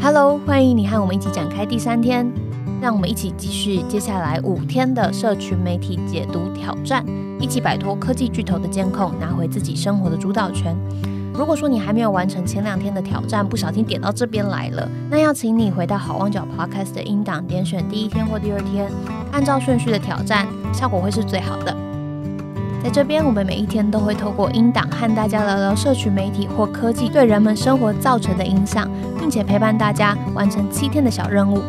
Hello，欢迎你和我们一起展开第三天，让我们一起继续接下来五天的社群媒体解读挑战，一起摆脱科技巨头的监控，拿回自己生活的主导权。如果说你还没有完成前两天的挑战，不小心点到这边来了，那要请你回到好望角 Podcast 的音档，点选第一天或第二天，按照顺序的挑战，效果会是最好的。在这边，我们每一天都会透过音档和大家聊聊社群媒体或科技对人们生活造成的影响，并且陪伴大家完成七天的小任务。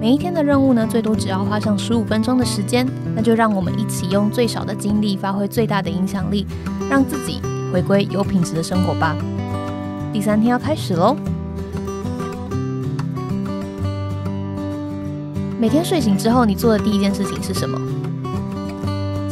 每一天的任务呢，最多只要花上十五分钟的时间，那就让我们一起用最少的精力发挥最大的影响力，让自己回归有品质的生活吧。第三天要开始喽！每天睡醒之后，你做的第一件事情是什么？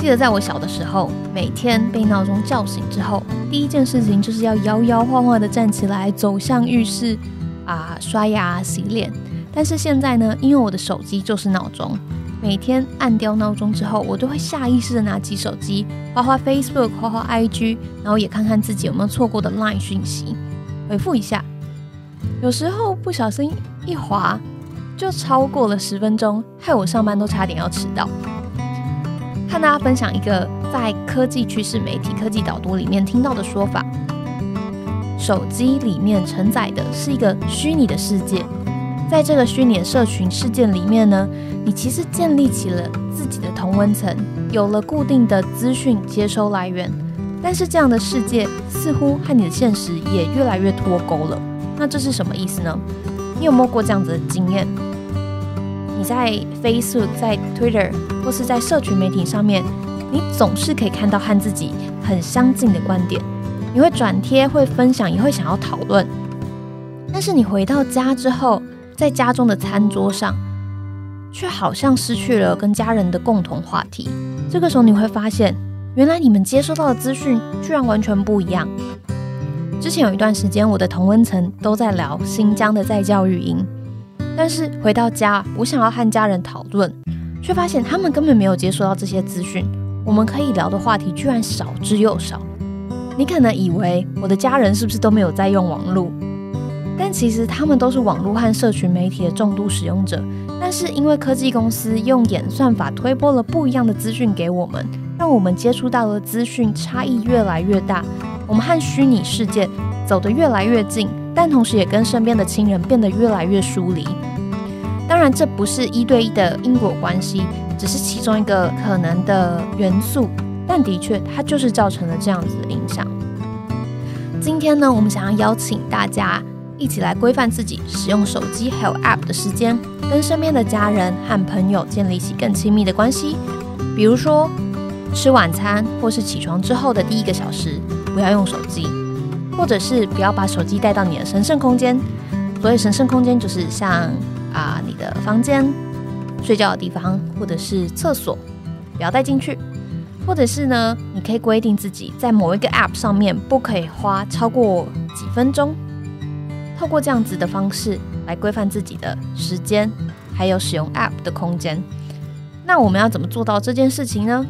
记得在我小的时候，每天被闹钟叫醒之后，第一件事情就是要摇摇晃晃的站起来，走向浴室啊，刷牙、洗脸。但是现在呢，因为我的手机就是闹钟，每天按掉闹钟之后，我都会下意识的拿起手机，划划 Facebook，划划 IG，然后也看看自己有没有错过的 Line 讯息，回复一下。有时候不小心一划，就超过了十分钟，害我上班都差点要迟到。和大家分享一个在科技趋势媒体科技导读里面听到的说法：手机里面承载的是一个虚拟的世界，在这个虚拟的社群事件里面呢，你其实建立起了自己的同温层，有了固定的资讯接收来源。但是这样的世界似乎和你的现实也越来越脱钩了。那这是什么意思呢？你有没有过这样子的经验？你在 Facebook、在 Twitter 或是在社群媒体上面，你总是可以看到和自己很相近的观点。你会转贴、会分享，也会想要讨论。但是你回到家之后，在家中的餐桌上，却好像失去了跟家人的共同话题。这个时候你会发现，原来你们接收到的资讯居然完全不一样。之前有一段时间，我的同温层都在聊新疆的在教育营。但是回到家，我想要和家人讨论，却发现他们根本没有接收到这些资讯。我们可以聊的话题居然少之又少。你可能以为我的家人是不是都没有在用网络？但其实他们都是网络和社群媒体的重度使用者。但是因为科技公司用演算法推播了不一样的资讯给我们，让我们接触到的资讯差异越来越大，我们和虚拟世界走得越来越近。但同时也跟身边的亲人变得越来越疏离。当然，这不是一对一的因果关系，只是其中一个可能的元素。但的确，它就是造成了这样子的影响。今天呢，我们想要邀请大家一起来规范自己使用手机还有 App 的时间，跟身边的家人和朋友建立起更亲密的关系。比如说，吃晚餐或是起床之后的第一个小时，不要用手机。或者是不要把手机带到你的神圣空间。所谓神圣空间，就是像啊你的房间、睡觉的地方，或者是厕所，不要带进去。或者是呢，你可以规定自己在某一个 App 上面不可以花超过几分钟。透过这样子的方式来规范自己的时间，还有使用 App 的空间。那我们要怎么做到这件事情呢？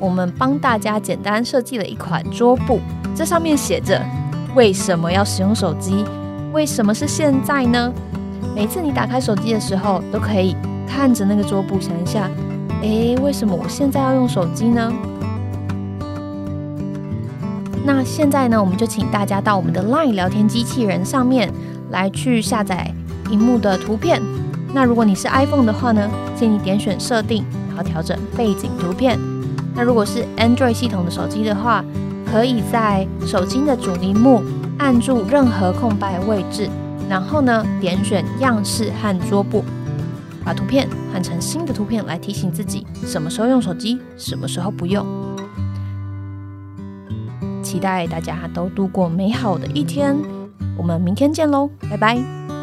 我们帮大家简单设计了一款桌布。这上面写着为什么要使用手机？为什么是现在呢？每次你打开手机的时候，都可以看着那个桌布，想一下，诶，为什么我现在要用手机呢？那现在呢，我们就请大家到我们的 LINE 聊天机器人上面来去下载荧幕的图片。那如果你是 iPhone 的话呢，建议点选设定，然后调整背景图片。那如果是 Android 系统的手机的话，可以在手机的主荧幕按住任何空白位置，然后呢点选样式和桌布，把图片换成新的图片来提醒自己什么时候用手机，什么时候不用。期待大家都度过美好的一天，我们明天见喽，拜拜。